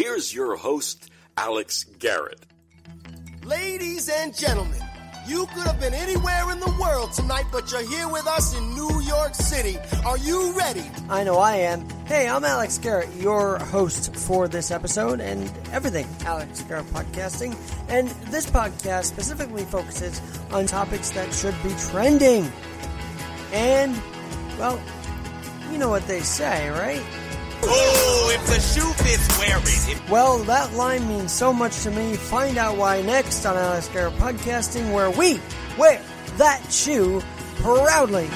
here's your host, Alex Garrett. Ladies and gentlemen, you could have been anywhere in the world tonight, but you're here with us in New York City. Are you ready? I know I am. Hey, I'm Alex Garrett, your host for this episode and everything Alex Garrett Podcasting. And this podcast specifically focuses on topics that should be trending. And, well, you know what they say, right? Oh, if the shoe fits, wear it. Well, that line means so much to me. Find out why next on Alex Garrett Podcasting, where we wear that shoe proudly.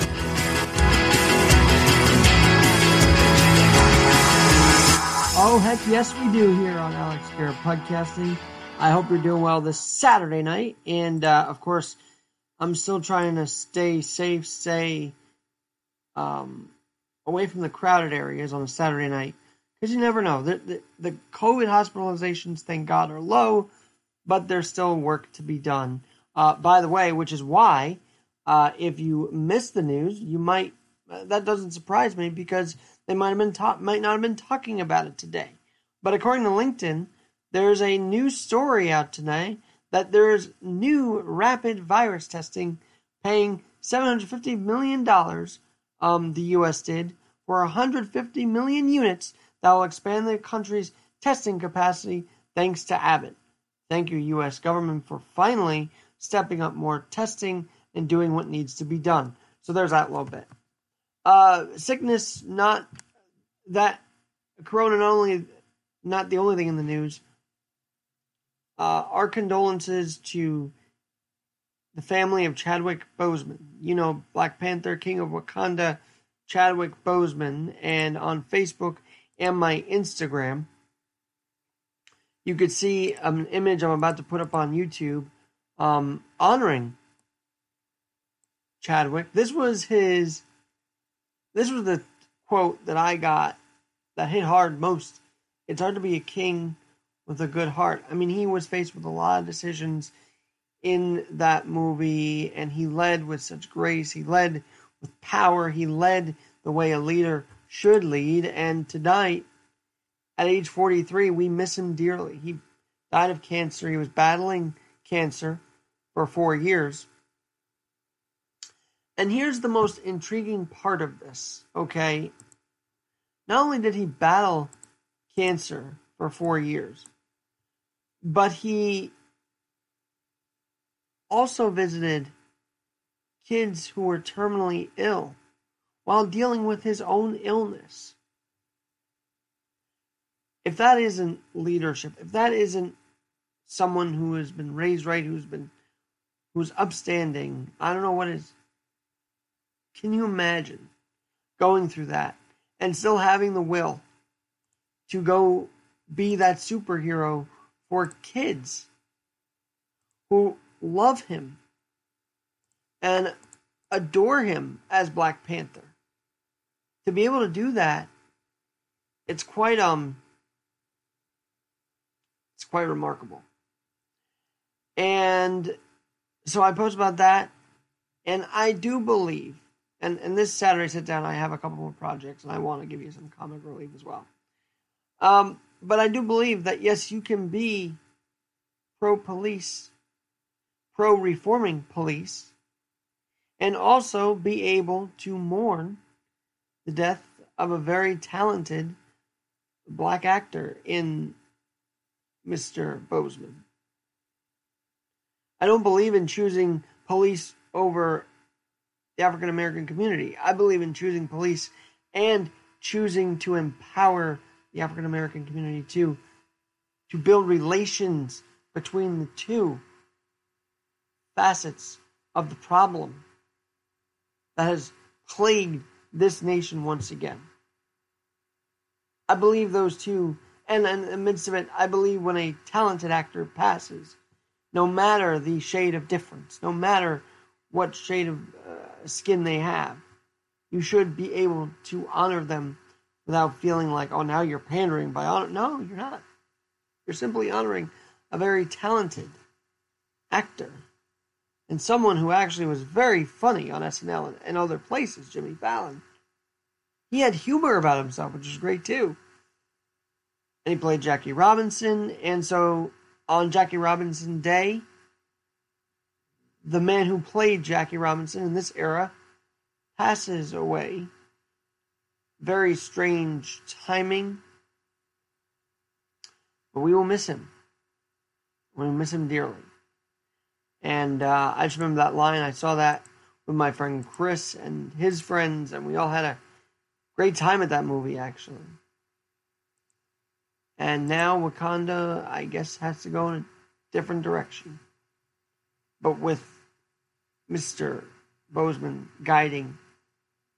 Oh, heck yes, we do here on Alex Garrett Podcasting. I hope you're doing well this Saturday night. And, uh, of course, I'm still trying to stay safe, stay um, away from the crowded areas on a Saturday night because you never know. The, the, the COVID hospitalizations, thank God, are low, but there's still work to be done. Uh, by the way, which is why uh, if you miss the news, you might. Uh, that doesn't surprise me because they might have been ta- might not have been talking about it today. But according to LinkedIn, there's a new story out today that there's new rapid virus testing paying 750 million dollars um, the U.S. did for 150 million units that will expand the country's testing capacity thanks to Abbott. Thank you, U.S. government, for finally stepping up more testing and doing what needs to be done. So there's that little bit. Uh, sickness, not that corona, not only not the only thing in the news. Uh, our condolences to the family of Chadwick Boseman. You know, Black Panther, King of Wakanda, Chadwick Boseman. And on Facebook and my Instagram, you could see an image I'm about to put up on YouTube um, honoring Chadwick. This was his, this was the quote that I got that hit hard most. It's hard to be a king with a good heart. I mean, he was faced with a lot of decisions in that movie, and he led with such grace. He led with power. He led the way a leader should lead. And tonight, at age 43, we miss him dearly. He died of cancer. He was battling cancer for four years. And here's the most intriguing part of this, okay? Not only did he battle cancer for four years, but he also visited kids who were terminally ill while dealing with his own illness. If that isn't leadership, if that isn't someone who has been raised right, who's been who's upstanding, I don't know what is. Can you imagine going through that and still having the will to go be that superhero for kids who love him and adore him as Black Panther. To be able to do that, it's quite um it's quite remarkable. And so I post about that and I do believe and, and this Saturday sit down I have a couple more projects and I want to give you some comic relief as well. Um, but I do believe that yes, you can be pro police pro reforming police and also be able to mourn the death of a very talented black actor in Mr. Boseman. I don't believe in choosing police over the African American community. I believe in choosing police and choosing to empower the African American community too, to build relations between the two facets of the problem that has plagued this nation once again. I believe those two, and, in the midst of it, I believe when a talented actor passes, no matter the shade of difference, no matter what shade of uh, skin they have, you should be able to honor them without feeling like, oh, now you're pandering by honor. No, you're not. You're simply honoring a very talented actor and someone who actually was very funny on SNL and, other places, Jimmy Fallon. He had humor about himself, which is great too. and he played Jackie Robinson. And so on Jackie Robinson Day, the man who played Jackie Robinson in this era passes away. Very strange timing. But we will miss him. We will miss him dearly. And uh, I just remember that line. I saw that with my friend Chris and his friends, and we all had a great time at that movie, actually. And now Wakanda, I guess, has to go in a different direction. But with Mr. Boseman guiding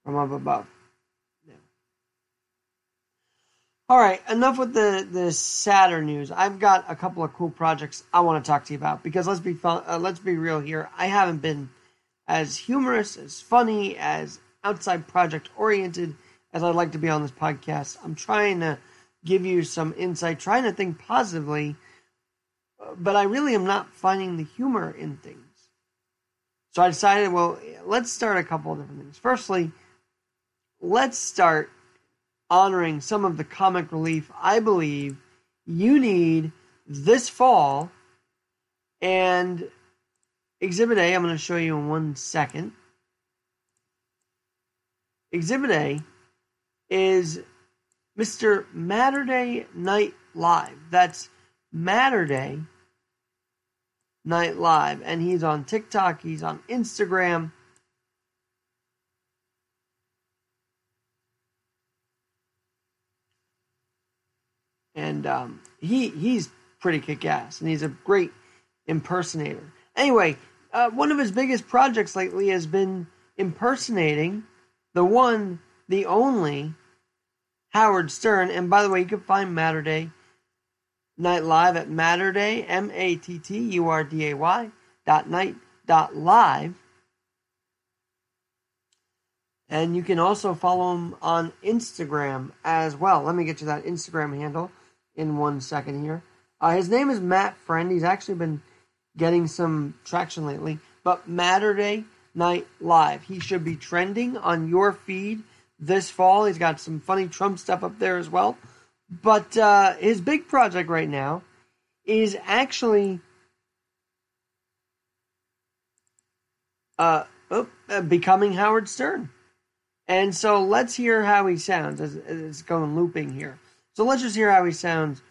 from up above. Yeah. All right, enough with the, the sadder news. I've got a couple of cool projects I want to talk to you about because let's be fun, uh, let's be real here. I haven't been as humorous, as funny, as outside project oriented as I'd like to be on this podcast. I'm trying to give you some insight, trying to think positively, but I really am not finding the humor in things. So I decided, well, let's start a couple of different things. Firstly, let's start honoring some of the comic relief I believe you need this fall. And Exhibit A, I'm going to show you in one second. Exhibit A is Mr. Matturday Night Live. That's Matturday Night Live. And he's on TikTok, he's on Instagram. And um, he he's pretty kick ass, and he's a great impersonator. Anyway, uh, one of his biggest projects lately has been impersonating the one, the only Howard Stern. And by the way, you can find Matturday Night Live at Matturday, M A T T U R D A Y dot night dot live. And you can also follow him on Instagram as well. Let me get you that Instagram handle in one second here. Uh, his name is Matt Friend. He's actually been getting some traction lately. But Matturday Night Live. He should be trending on your feed this fall. He's got some funny Trump stuff up there as well. But uh, his big project right now is actually uh, uh, becoming Howard Stern. And so let's hear how he sounds as it's going looping here. So let's just hear how he sounds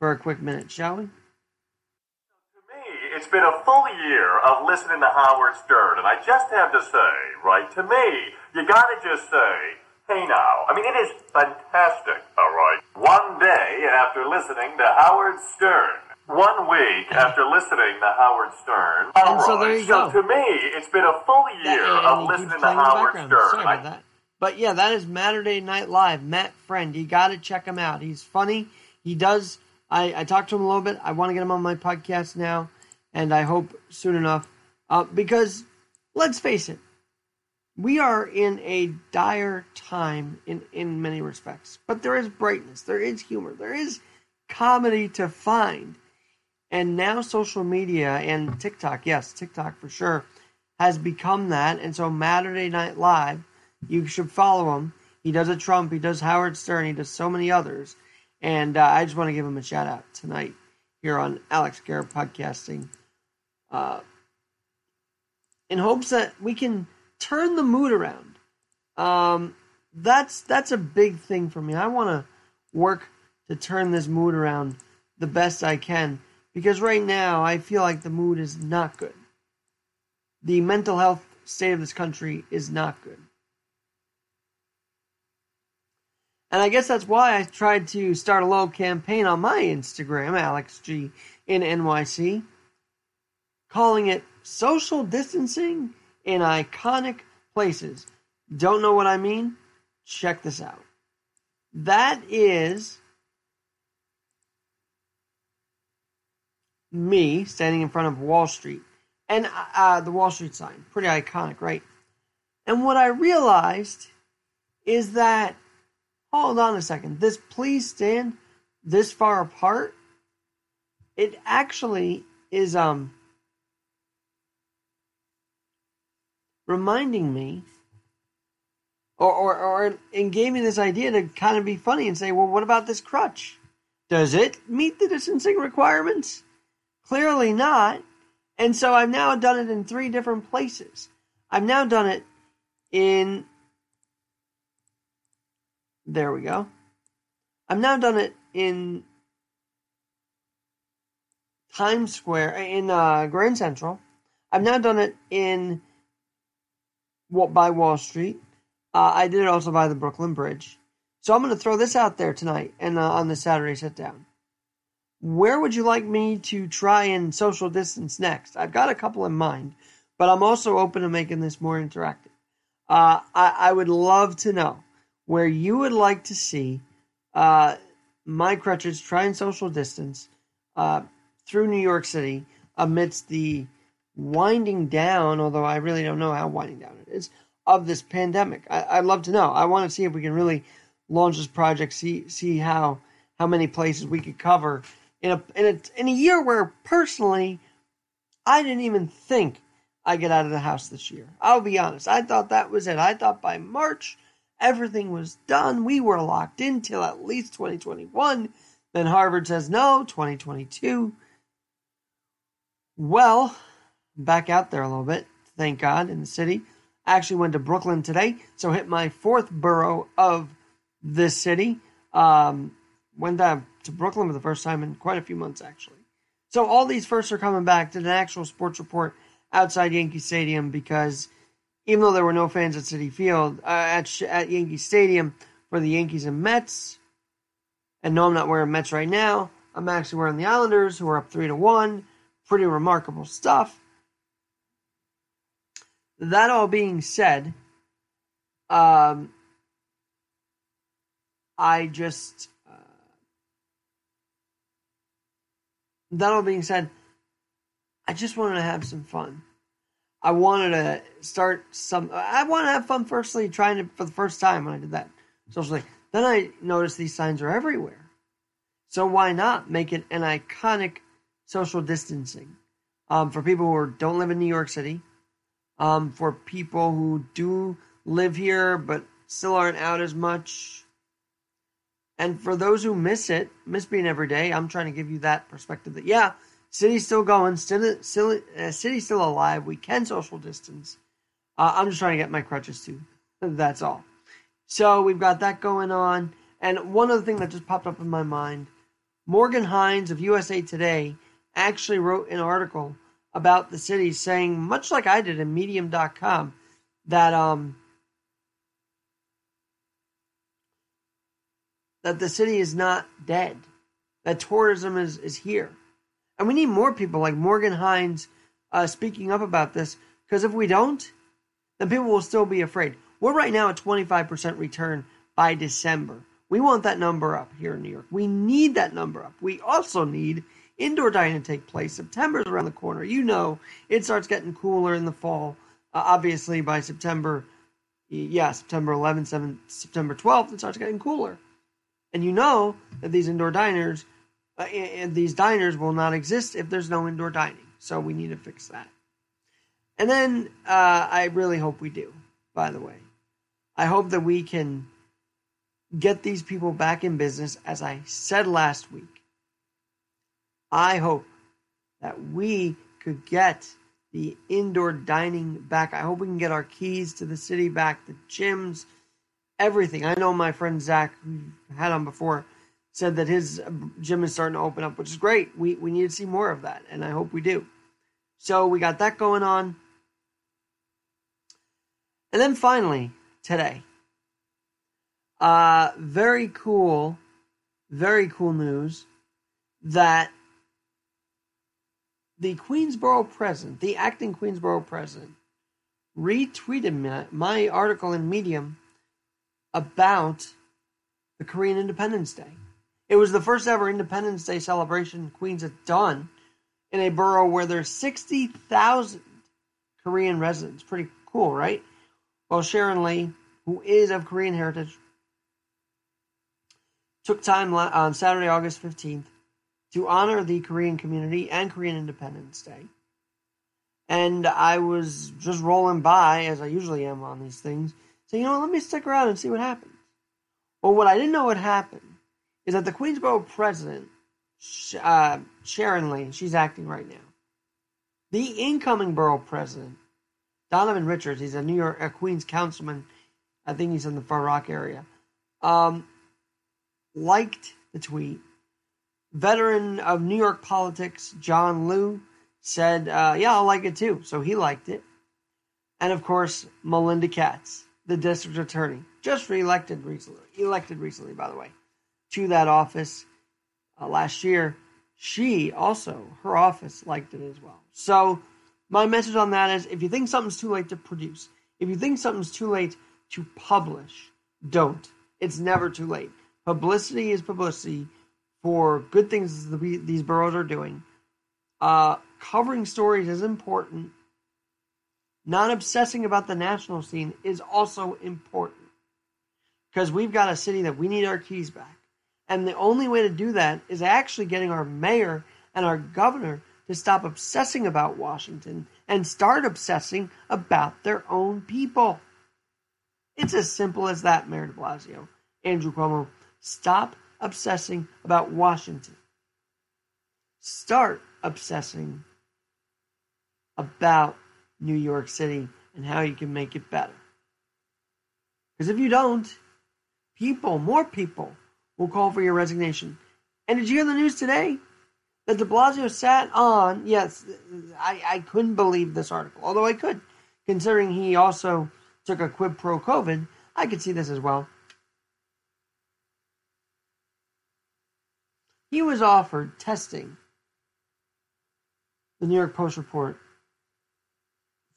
for a quick minute, shall we? To me, it's been a full year of listening to Howard Stern, and I just have to say, right, to me, you gotta just say, hey now. I mean, it is fantastic, all right. One day after listening to Howard Stern, one week after listening to Howard Stern, all And so there you so go. to me, it's been a full year of listening to playing in the Howard. Stern. Sorry about that. But yeah, that is Matturday Night Live. Matt Friend. You got to check him out. He's funny. He does. I, I talked to him a little bit. I want to get him on my podcast now, and I hope soon enough. Uh, because let's face it, we are in a dire time in, in many respects. But there is brightness, there is humor, there is comedy to find. And now social media and TikTok, yes, TikTok for sure, has become that. And so Matturday Night Live, you should follow him. He does a Trump, he does Howard Stern, he does so many others. And uh, I just want to give him a shout out tonight here on Alex Garrett Podcasting. Uh, in hopes that we can turn the mood around. Um, that's that's a big thing for me. I want to work to turn this mood around the best I can because right now I feel like the mood is not good. The mental health state of this country is not good. And I guess that's why I tried to start a little campaign on my Instagram, Alex G in NYC, calling it social distancing in iconic places. Don't know what I mean? Check this out. That is me standing in front of Wall Street and uh, the Wall Street sign. Pretty iconic, right? And what I realized is that, hold on a second, this please stand this far apart, it actually is um reminding me or, or, or and gave me this idea to kind of be funny and say, well, what about this crutch? Does it meet the distancing requirements? Clearly not. And so I've now done it in three different places. I've now done it in. There we go. I've now done it in Times Square, in uh, Grand Central. I've now done it in what by Wall Street. Uh, I did it also by the Brooklyn Bridge. So I'm going to throw this out there tonight and uh, on the Saturday sit down. Where would you like me to try and social distance next? I've got a couple in mind, but I'm also open to making this more interactive. Uh, I, I, would love to know where you would like to see uh, my crutches try and social distance uh, through New York City amidst the winding down, although I really don't know how winding down it is, of this pandemic. I, would love to know. I want to see if we can really launch this project, see see how how many places we could cover in a in a in a year where personally I didn't even think I get out of the house this year. I'll be honest. I thought that was it. I thought by March everything was done. We were locked in till at least 2021. Then Harvard says no, 2022. Well, back out there a little bit, thank God, in the city. Actually went to Brooklyn today, so hit my fourth borough of this city. Um, went down to Brooklyn for the first time in quite a few months, actually. So all these firsts are coming back. Did an actual sports report outside Yankee Stadium because even though there were no fans at Citi Field uh, at at Yankee Stadium for the Yankees and Mets, and no, I'm not wearing Mets right now. I'm actually wearing the Islanders, who are up three to one. Pretty remarkable stuff. That all being said, um, I just. Uh, that all being said, I just wanted to have some fun. I wanted to start some. I want to have fun. Firstly, trying to for the first time when I did that socially. Then I noticed these signs are everywhere. So why not make it an iconic social distancing um, for people who don't live in New York City, um, for people who do live here but still aren't out as much, and for those who miss it, miss being every day. I'm trying to give you that perspective that yeah, city's still going, still, still uh, city's still alive. We can social distance. Uh, I'm just trying to get my crutches too. That's all. So we've got that going on. And one other thing that just popped up in my mind Morgan Hines of USA Today actually wrote an article about the city saying, much like I did in medium.com, that um that the city is not dead, that tourism is, is here. And we need more people like Morgan Hines uh, speaking up about this, because if we don't, then people will still be afraid. We're right now at 25% return by December. We want that number up here in New York. We need that number up. We also need indoor dining to take place. September's around the corner. You know, it starts getting cooler in the fall. Uh, obviously, by September, yeah, September 11th, 7th, September 12th, it starts getting cooler. And you know that these indoor diners, uh, and these diners will not exist if there's no indoor dining. So we need to fix that. And then uh, I really hope we do, by the way. I hope that we can get these people back in business, as I said last week. I hope that we could get the indoor dining back. I hope we can get our keys to the city back, the gyms, everything. I know my friend Zach, who had on before, said that his gym is starting to open up, which is great. We we need to see more of that, and I hope we do. So we got that going on. And then finally, today, uh, very cool, very cool news that the Queensboro president, the acting Queensboro president, retweeted my, my article in Medium about the Korean Independence Day. It was the first ever Independence Day celebration Queens had done in a borough where there's 60,000 Korean residents. Pretty cool, right? Well, Sharon Lee, who is of Korean heritage, took time on Saturday, August 15th, to honor the Korean community and Korean Independence Day. And I was just rolling by, as I usually am on these things, saying, you know, let me stick around and see what happens. Well, what I didn't know would happen is that the Queensboro president, uh, Sharon Lee, she's acting right now. The incoming borough president, Donovan Richards, he's a New York, a Queens councilman. I think he's in the Far Rock area. Um, liked the tweet. Veteran of New York politics, John Liu, said, uh, "Yeah, I'll like it too." So he liked it. And of course, Melinda Katz, the district attorney, just reelected recently. Elected recently, by the way, to that office uh, last year. She also, her office liked it as well. So, my message on that is if you think something's too late to produce, if you think something's too late to publish, don't. It's never too late. Publicity is publicity for good things these boroughs are doing. Uh, covering stories is important. Not obsessing about the national scene is also important. Because we've got a city that we need our keys back. And the only way to do that is actually getting our mayor and our governor to stop obsessing about Washington and start obsessing about their own people. It's as simple as that, Mayor de Blasio. Andrew Cuomo, stop obsessing about Washington. Start obsessing about New York City and how you can make it better. Because if you don't, people, more people, will call for your resignation. And did you hear the news today? That de Blasio sat on, yes, I, I couldn't believe this article, although I could, considering he also took a quid pro COVID. I could see this as well. He was offered testing, the New York Post report,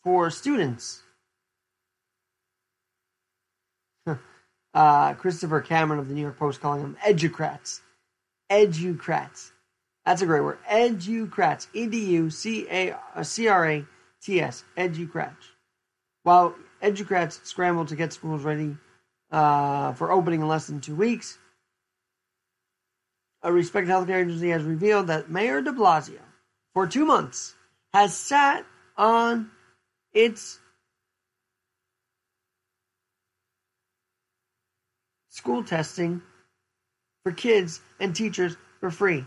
for students. Uh, Christopher Cameron of the New York Post calling them educrats. Educrats. That's a great word. Educrats. E D U C A C R A T S. Educrats. While educrats scramble to get schools ready uh, for opening in less than two weeks, a respected healthcare agency has revealed that Mayor de Blasio, for two months, has sat on its school testing for kids and teachers for free.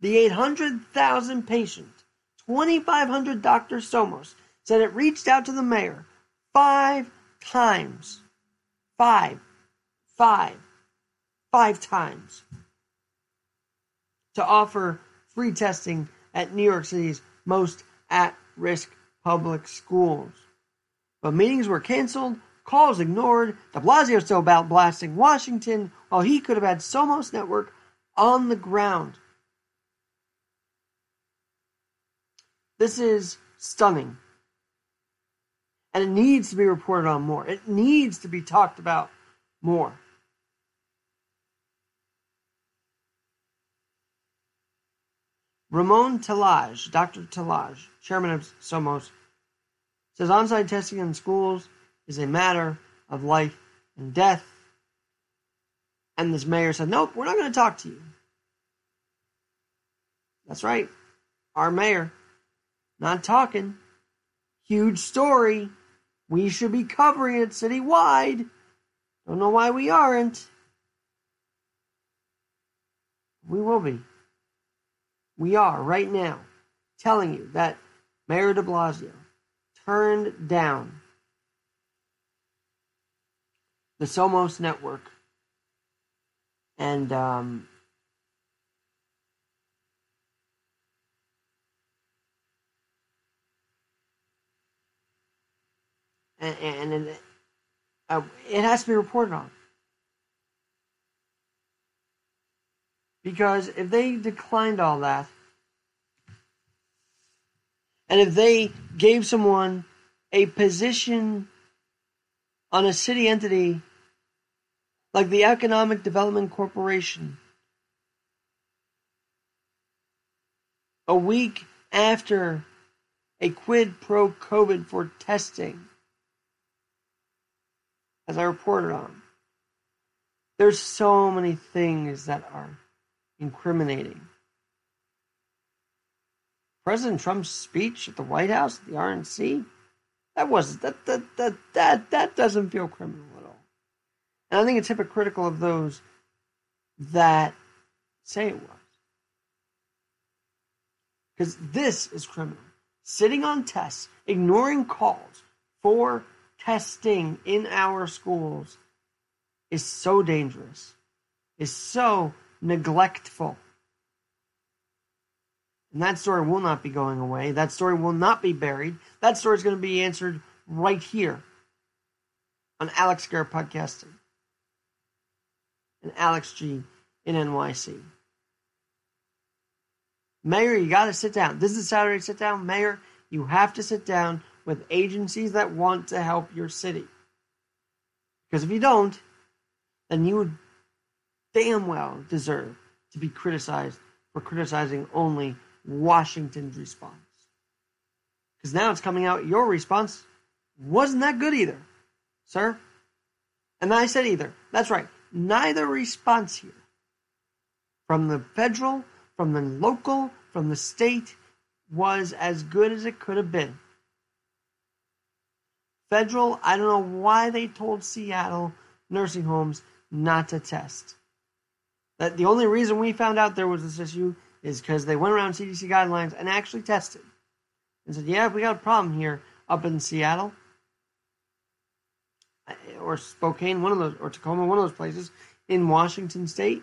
The 800,000 patient, 2,500 Dr. Somos said it reached out to the mayor five times. Five. Five. Five times. To offer free testing at New York City's most at risk public schools. But meetings were canceled, calls ignored, de Blasio still about blasting Washington, while he could have had Somos Network on the ground. This is stunning. And it needs to be reported on more. It needs to be talked about more. Ramon Tallaj, Dr. Tallaj, chairman of Somos, says on-site testing in schools is a matter of life and death. And this mayor said, nope, we're not going to talk to you. That's right. Our mayor, not talking. Huge story. We should be covering it citywide. Don't know why we aren't. We will be. We are right now telling you that Mayor de Blasio turned down the Somos network. And um, and, and, and uh, it has to be reported on. Because if they declined all that and if they gave someone a position on a city entity like the Economic Development Corporation a week after a quid pro COVID for testing, as I reported on, there's so many things that are incriminating. President Trump's speech at the White House, at the RNC, that wasn't that that that that that doesn't feel criminal. And I think it's hypocritical of those that say it was. Because this is criminal. Sitting on tests, ignoring calls for testing in our schools is so dangerous, is so neglectful. And that story will not be going away. That story will not be buried. That story is going to be answered right here on Alex Garrett Podcasting and Alex G in NYC. Mayor, you got to sit down. This is Saturday sit down. Mayor, you have to sit down with agencies that want to help your city. Because if you don't, then you would damn well deserve to be criticized for criticizing only Washington's response. Because now it's coming out your response wasn't that good either, sir. And I said either. That's right. Neither response here from the federal, from the local, from the state was as good as it could have been. Federal, I don't know why they told Seattle nursing homes not to test. That the only reason we found out there was this issue is because they went around CDC guidelines and actually tested and said, "Yeah, we got a problem here up in Seattle or Spokane, one of those, or Tacoma, one of those places in Washington State."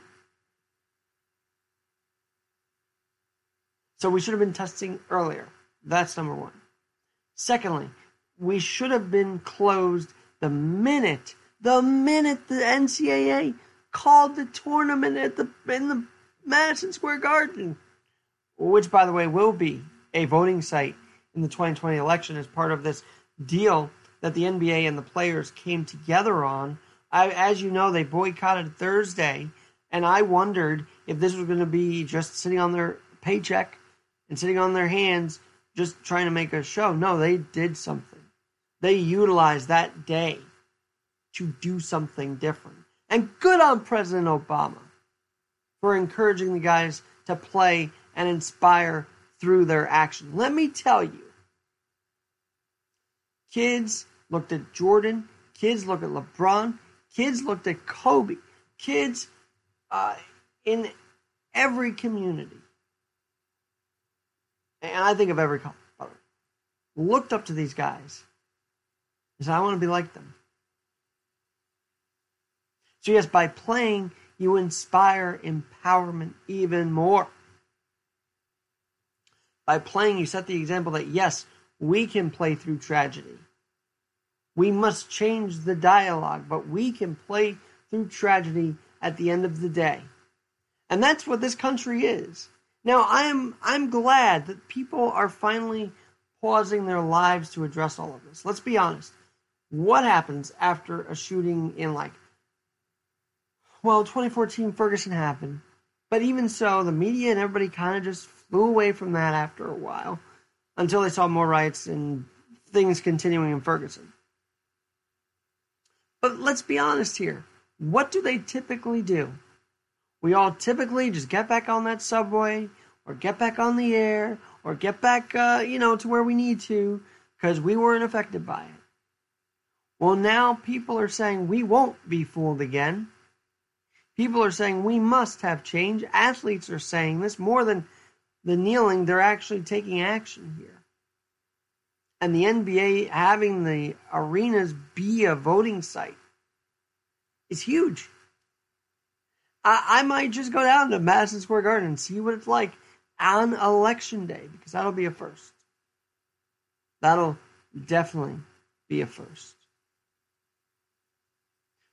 So we should have been testing earlier. That's number one. Secondly, we should have been closed the minute, the minute the NCAA called the tournament at the in the Madison Square Garden, which, by the way, will be a voting site in the 2020 election as part of this deal that the NBA and the players came together on. I, as you know, they boycotted Thursday, and I wondered if this was going to be just sitting on their paycheck and sitting on their hands, just trying to make a show. No, they did something. They utilized that day to do something different. And good on President Obama for encouraging the guys to play and inspire through their action. Let me tell you, kids looked at Jordan, kids looked at LeBron, kids looked at Kobe, kids uh, in every community, and I think of every color, looked up to these guys and said, I want to be like them. So, yes, by playing, you inspire empowerment even more. By playing, you set the example that, yes, we can play through tragedy. We must change the dialogue, but we can play through tragedy at the end of the day. And that's what this country is. Now, I'm I'm glad that people are finally pausing their lives to address all of this. Let's be honest. What happens after a shooting in like well, 2014 Ferguson happened, but even so, the media and everybody kind of just flew away from that after a while until they saw more riots and things continuing in Ferguson. But let's be honest here. What do they typically do? We all typically just get back on that subway or get back on the air or get back, uh, you know, to where we need to because we weren't affected by it. Well, now people are saying we won't be fooled again. People are saying we must have change. Athletes are saying this more than the kneeling, they're actually taking action here. And the NBA having the arenas be a voting site is huge. I, I might just go down to Madison Square Garden and see what it's like on election day because that'll be a first. That'll definitely be a first.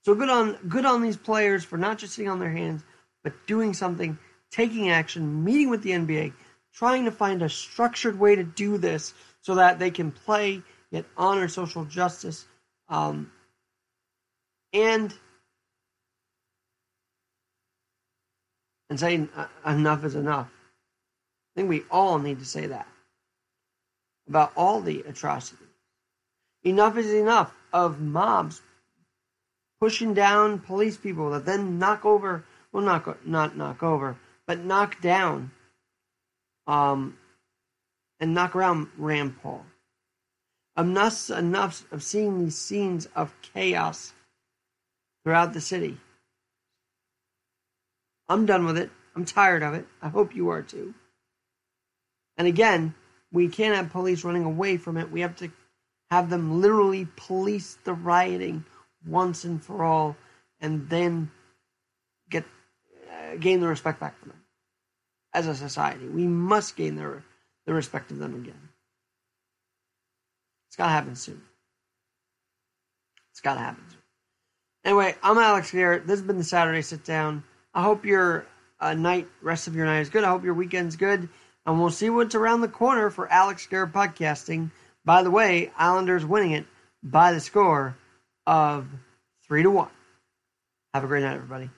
So good on good on these players for not just sitting on their hands, but doing something, taking action, meeting with the NBA, trying to find a structured way to do this so that they can play, yet honor social justice, um, and and say enough is enough. I think we all need to say that about all the atrocities. Enough is enough of mobs pushing down police people that then knock over, well, not not knock over, but knock down, um, and knock around Rand Paul. Enough, enough of seeing these scenes of chaos throughout the city. I'm done with it. I'm tired of it. I hope you are too. And again, we can't have police running away from it. We have to have them literally police the rioting once and for all, and then get uh, gain the respect back from them as a society. We must gain their the respect of them again. It's got to happen soon. It's got to happen soon. Anyway, I'm Alex Garrett. This has been the Saturday Sit Down. I hope your uh, night, rest of your night is good. I hope your weekend's good. And we'll see what's around the corner for Alex Garrett podcasting. By the way, Islanders winning it by the score of three to one. Have a great night, everybody.